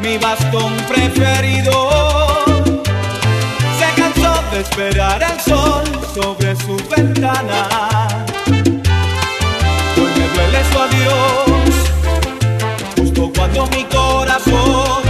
mi bastón preferido. Se cansó de esperar el sol sobre su ventana. Hoy me duele su adiós, justo cuando mi corazón.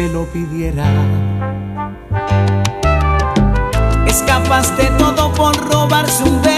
Se lo pidiera. Es capaz de todo por robarse un beso,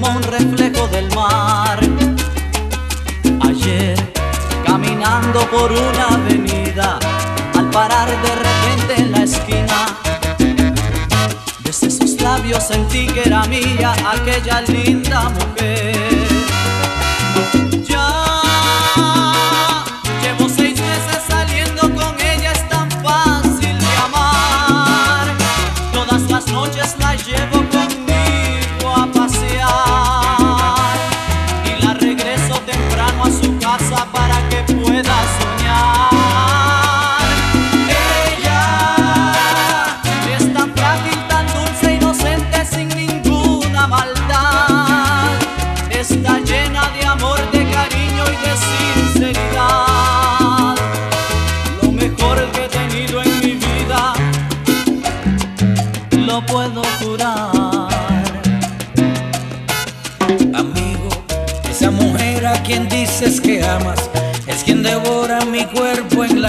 como un reflejo del mar. Ayer, caminando por una avenida, al parar de repente en la esquina, desde sus labios sentí que era mía aquella linda mujer.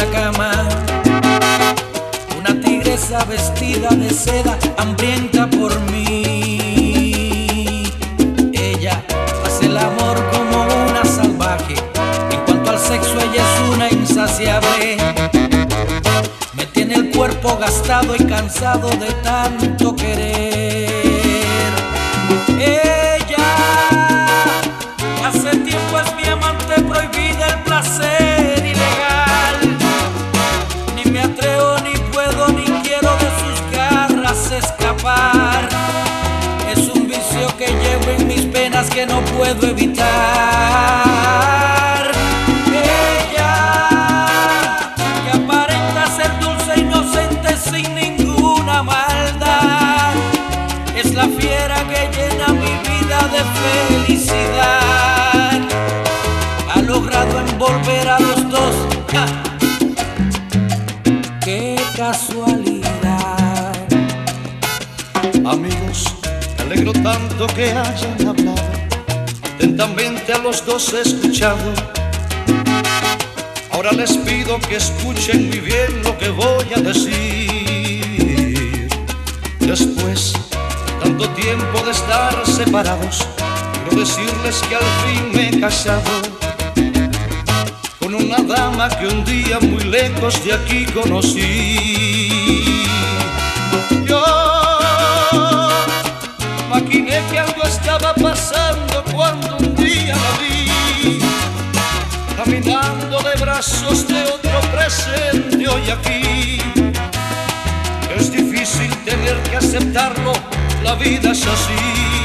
Cama. Una tigresa vestida de seda, hambrienta por mí. Ella hace el amor como una salvaje. En cuanto al sexo, ella es una insaciable. Me tiene el cuerpo gastado y cansado de tanto querer. Felicidad. Ha logrado envolver a los dos. ¡Qué casualidad! Amigos, me alegro tanto que hayan hablado. Atentamente a los dos he escuchado. Ahora les pido que escuchen muy bien lo que voy a decir. Después, tanto tiempo de estar separados, quiero decirles que al fin me he casado con una dama que un día muy lejos de aquí conocí. Yo Imaginé que algo estaba pasando cuando un día la vi Caminando de brazos de otro presente hoy aquí Es difícil tener que aceptarlo, la vida es así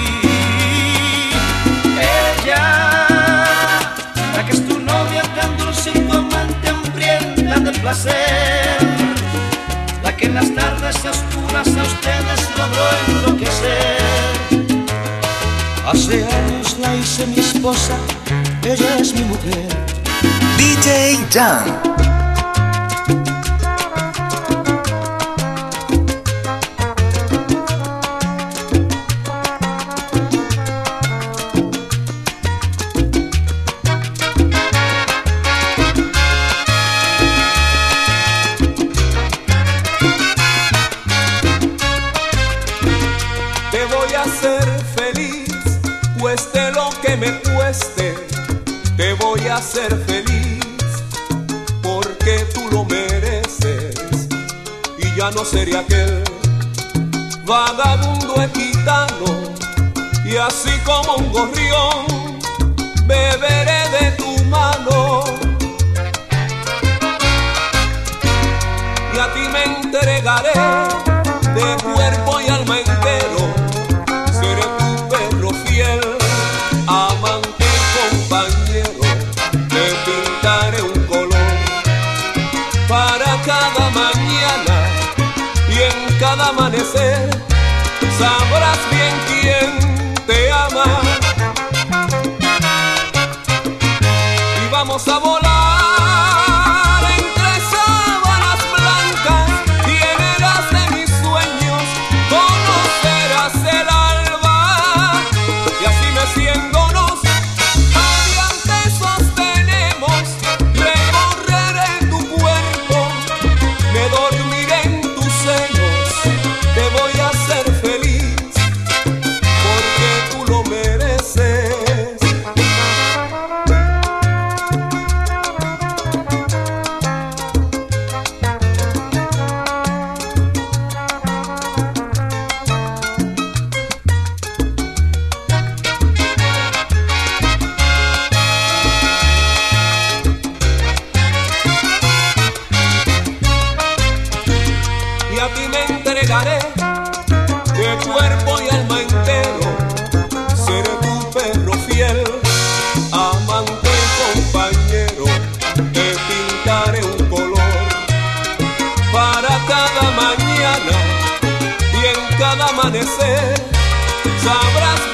Ella, la que es tu novia tan dulce y tu amante hambrienta de placer La que en las tardes oscuras a ustedes logró enloquecer Hace años la hice mi esposa, ella es mi mujer. DJ Jan. ser feliz porque tú lo mereces. Y ya no seré aquel vagabundo equitano y así como un gorrión beberé de tu mano. Y a ti me entregaré de cuerpo Some a ti me entregaré de cuerpo y alma entero. Seré tu perro fiel, amante y compañero. Te pintaré un color para cada mañana y en cada amanecer sabrás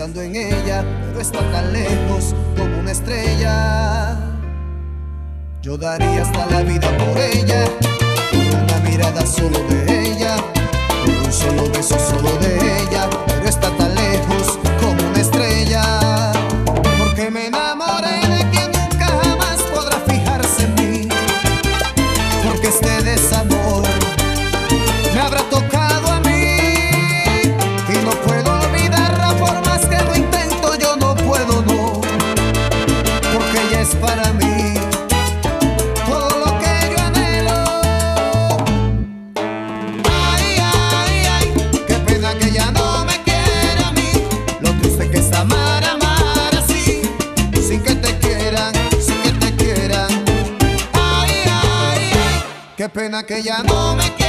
pensando en ella, pero está tan lejos como una estrella. Yo daría hasta la vida por ella, una mirada solo de ella, un solo beso solo de ella, pero está tan que ya no me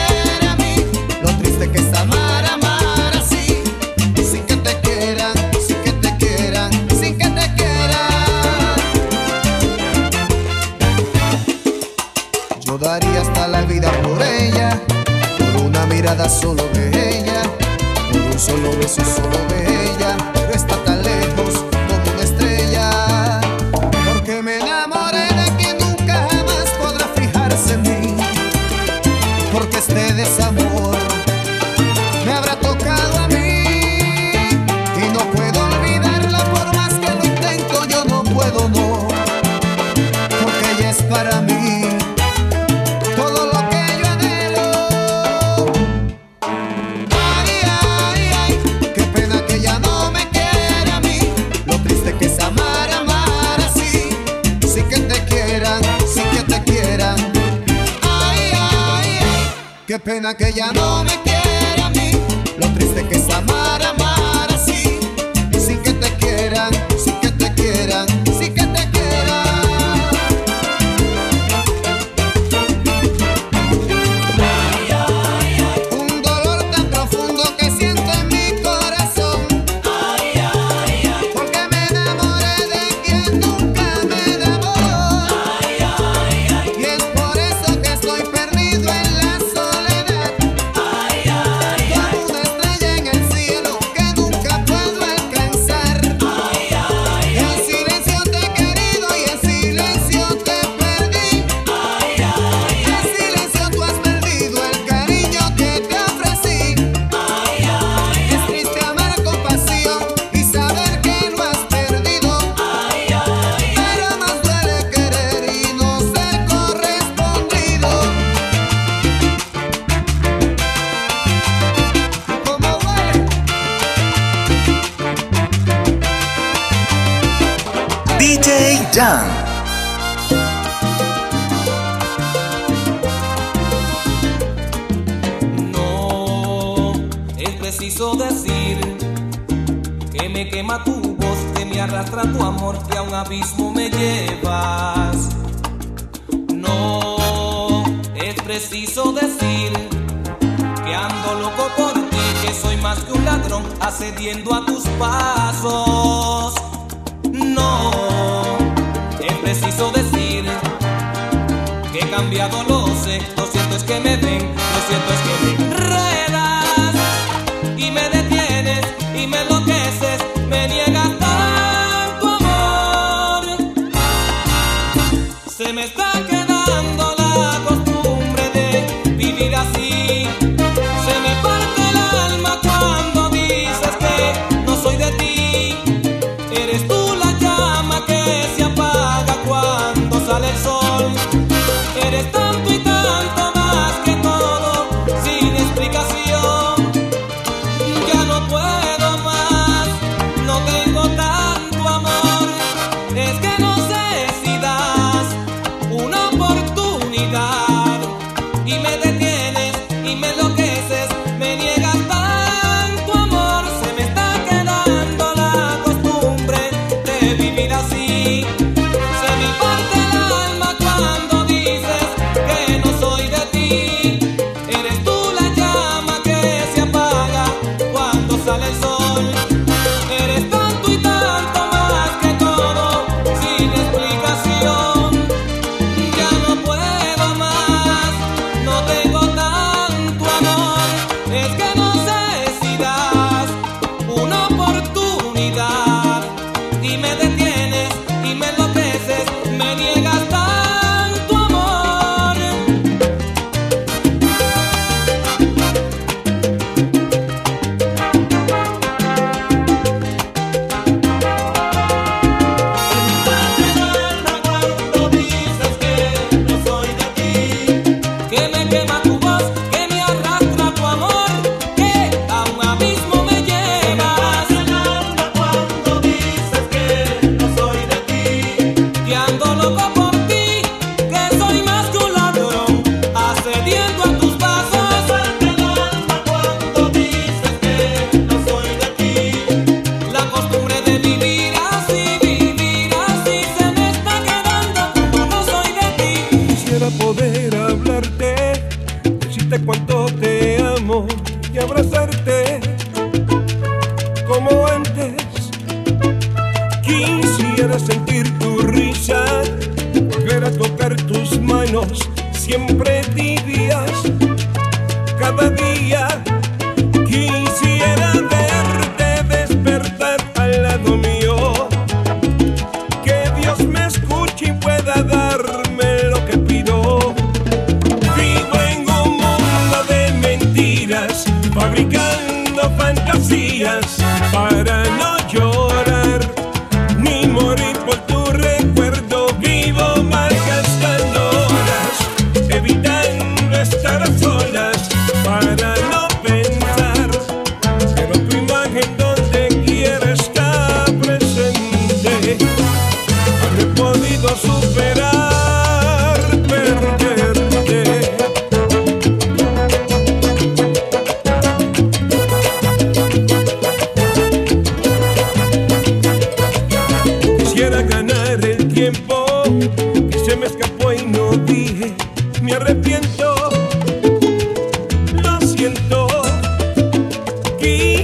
Qué pena que ya no me a tus pasos. No, es preciso decir que he cambiado, lo sé. Lo cierto es que me ven, lo cierto es que me enredan.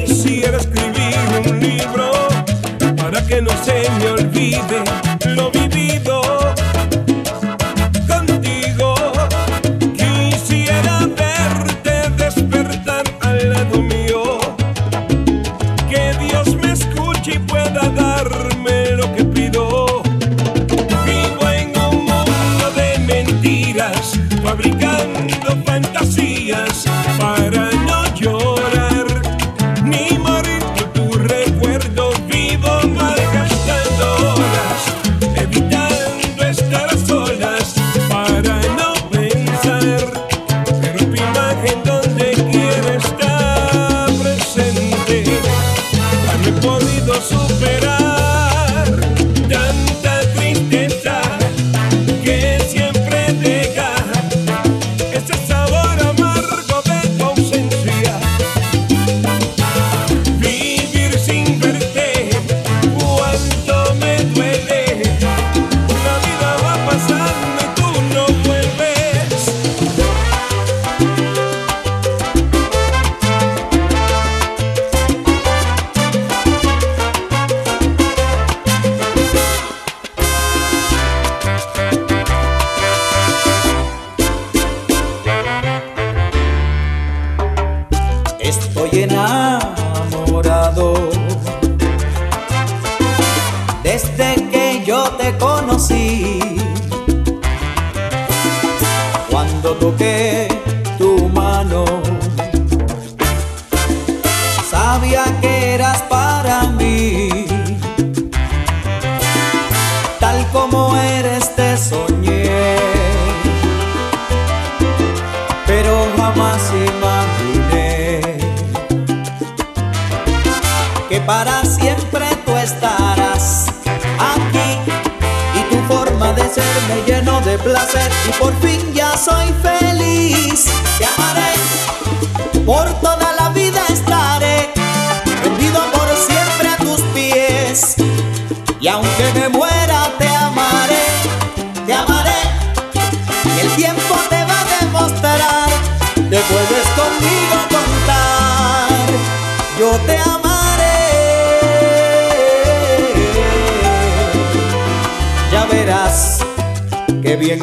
quisiera escribir un libro para que no se me olvide lo vivido. Contigo quisiera verte despertar al lado mío. Que Dios me escuche y pueda darme lo que pido. Vivo en un mundo de mentiras fabricadas. para siempre tú estarás aquí y tu forma de ser me lleno de placer y por fin ya soy feliz. Te amaré por toda la vida estaré rendido por siempre a tus pies y aunque me muera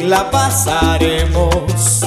la pasaremos.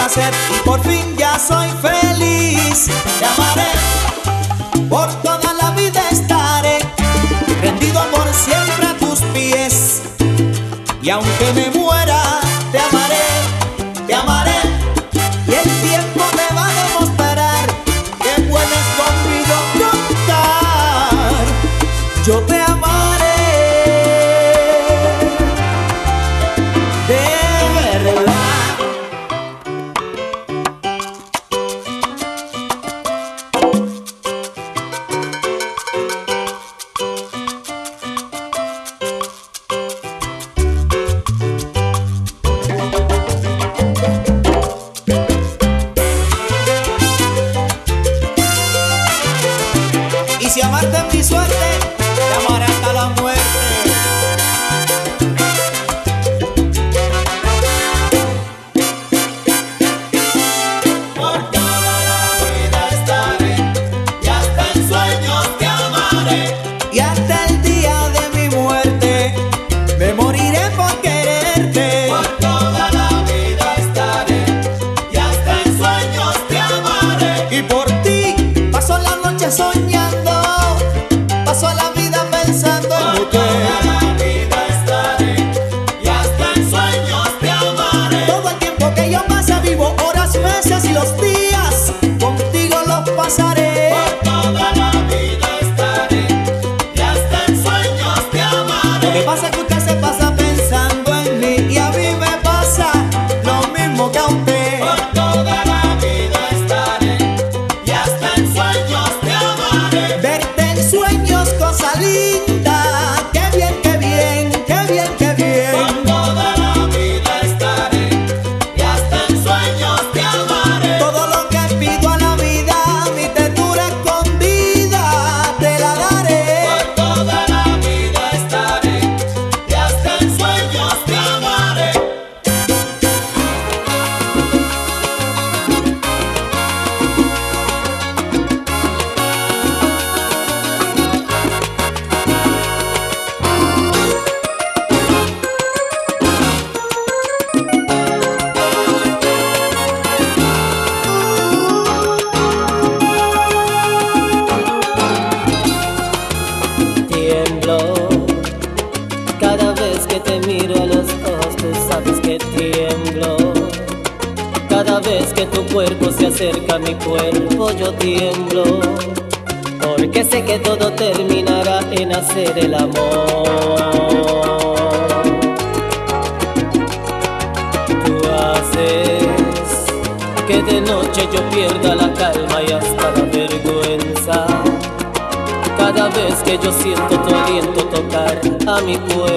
placer. Y por fin tocar a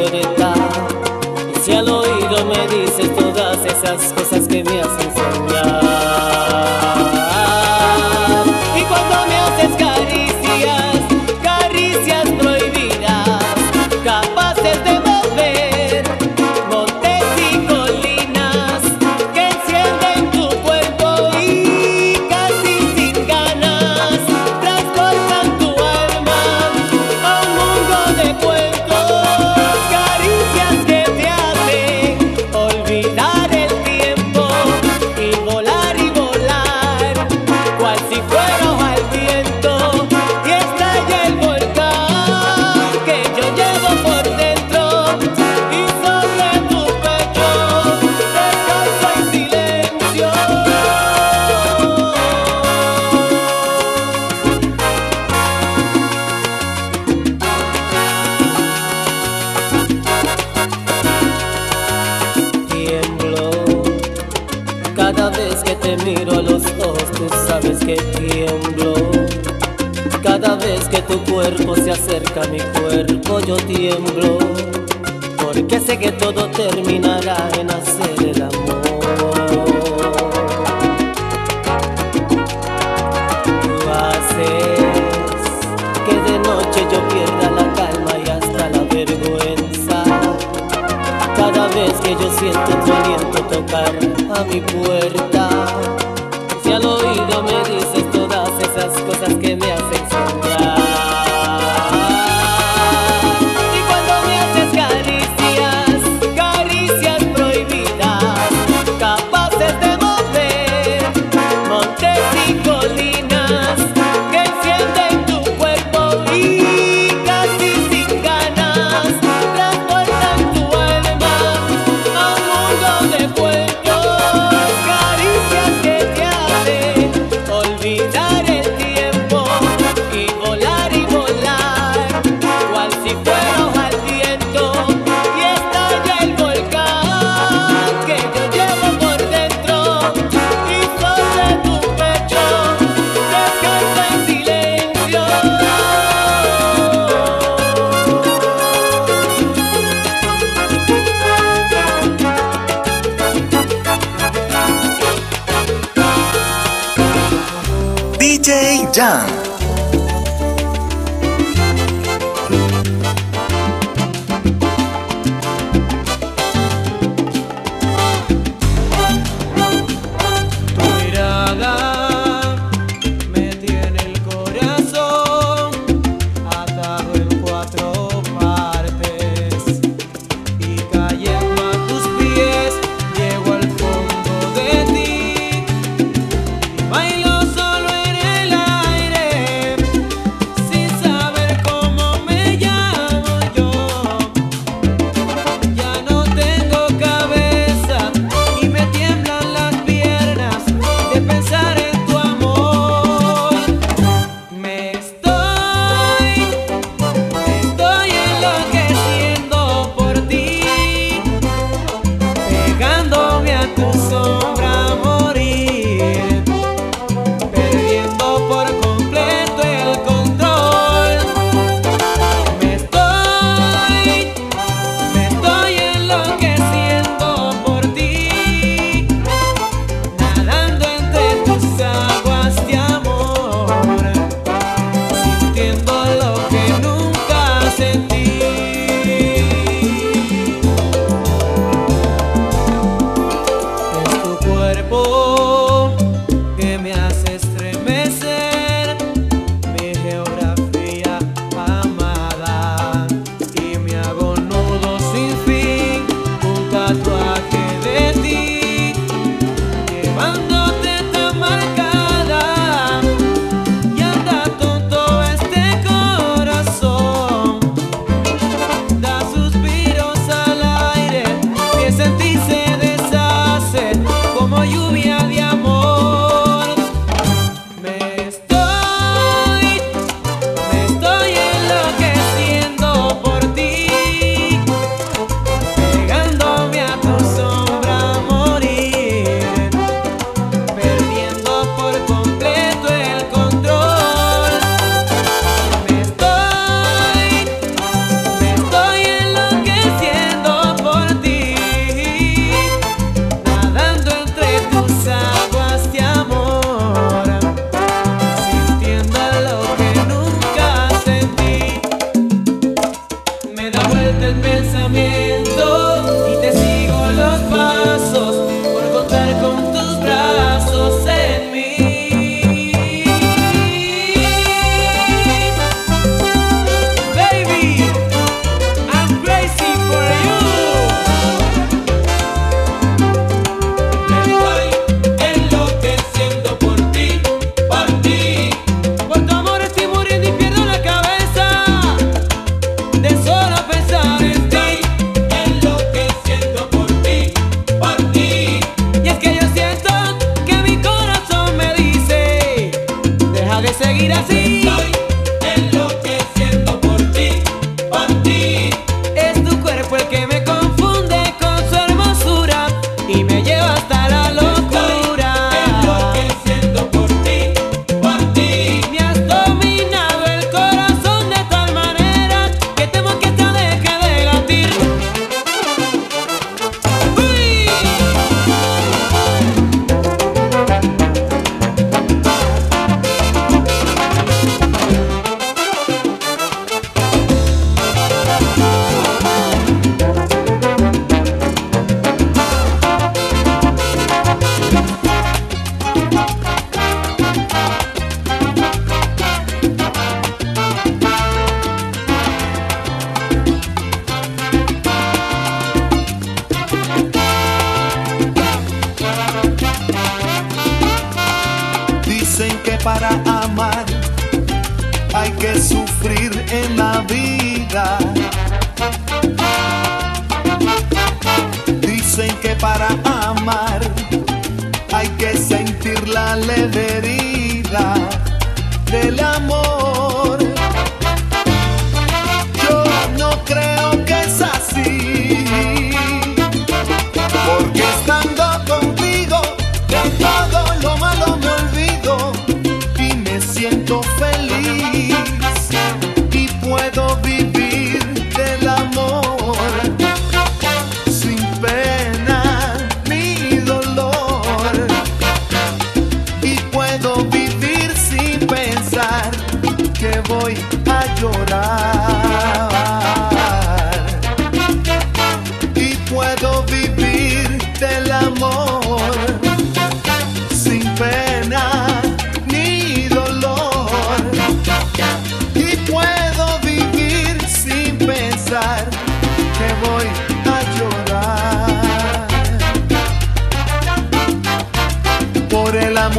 DJ Jan.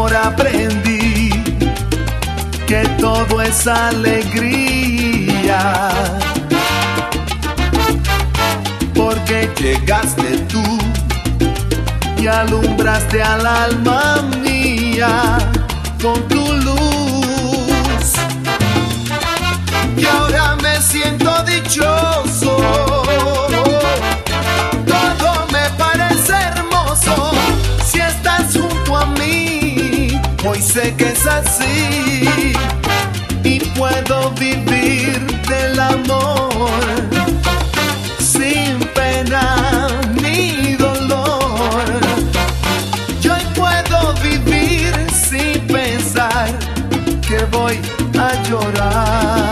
Amor aprendí que todo es alegría porque llegaste tú y alumbraste al alma mía con tu luz. Y ahora me siento dichoso. Todo me parece hermoso si estás junto a mí. Hoy sé que es así y puedo vivir del amor sin pena ni dolor. Yo puedo vivir sin pensar que voy a llorar.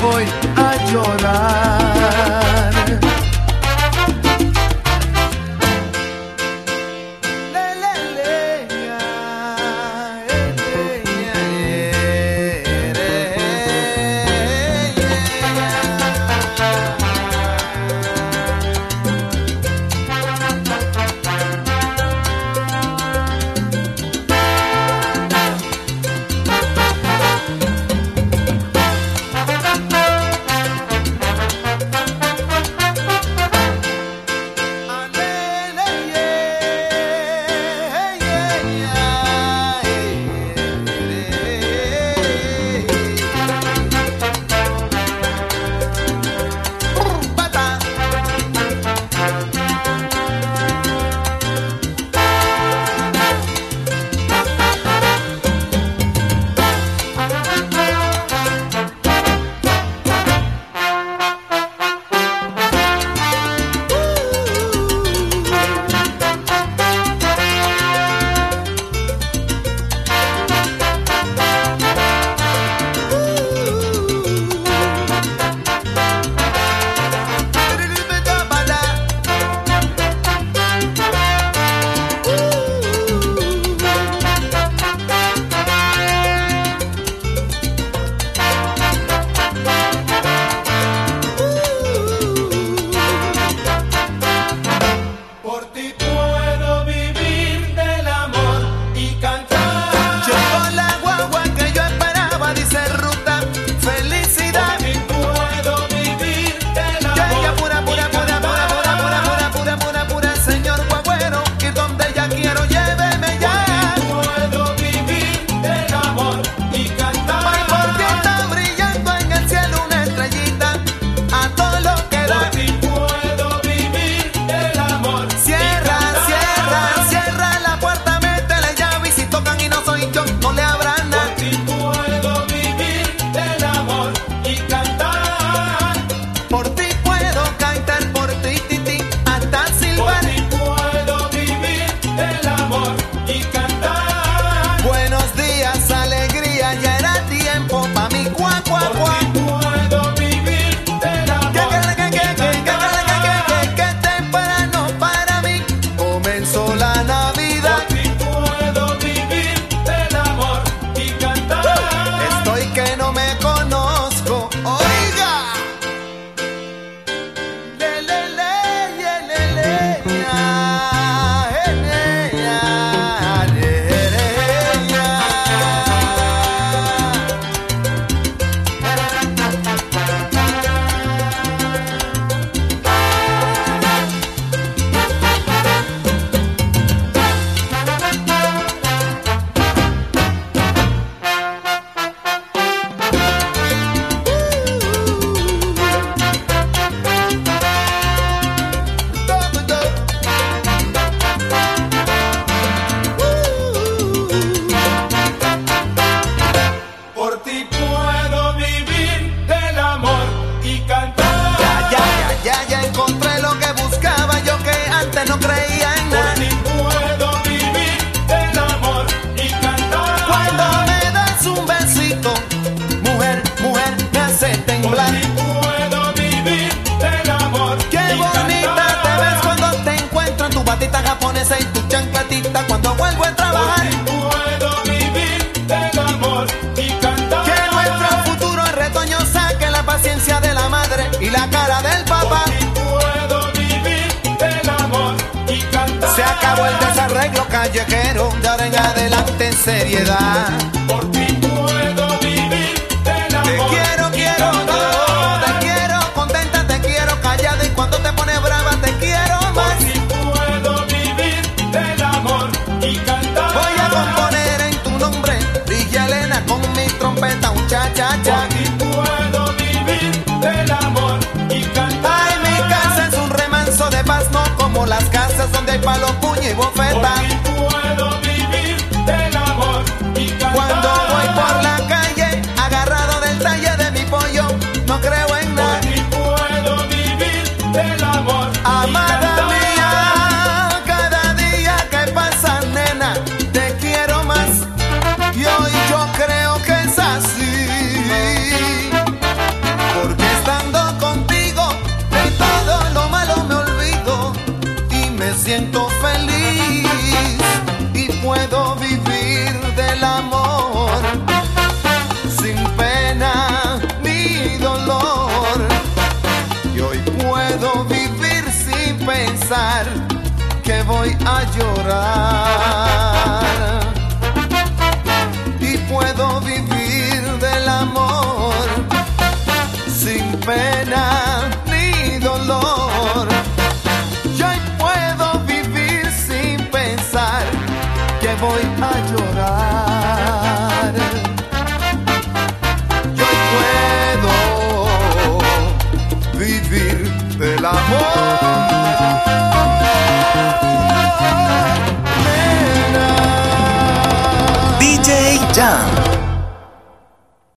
foi a llorar. Por ti puedo vivir del amor. Te quiero, quiero. Te quiero, contenta, te quiero callada y cuando te pones brava te quiero más. Por puedo vivir del amor y cantar. Voy a componer en tu nombre, trilla Elena con mi trompeta un cha. Por ti puedo vivir del amor y cantar en mi casa es un remanso de pasmo como las casas donde hay palo, puña y bofetadas. Y puedo vivir del amor sin pena ni dolor. Yo puedo vivir sin pensar que voy a llorar. Yo puedo vivir del amor.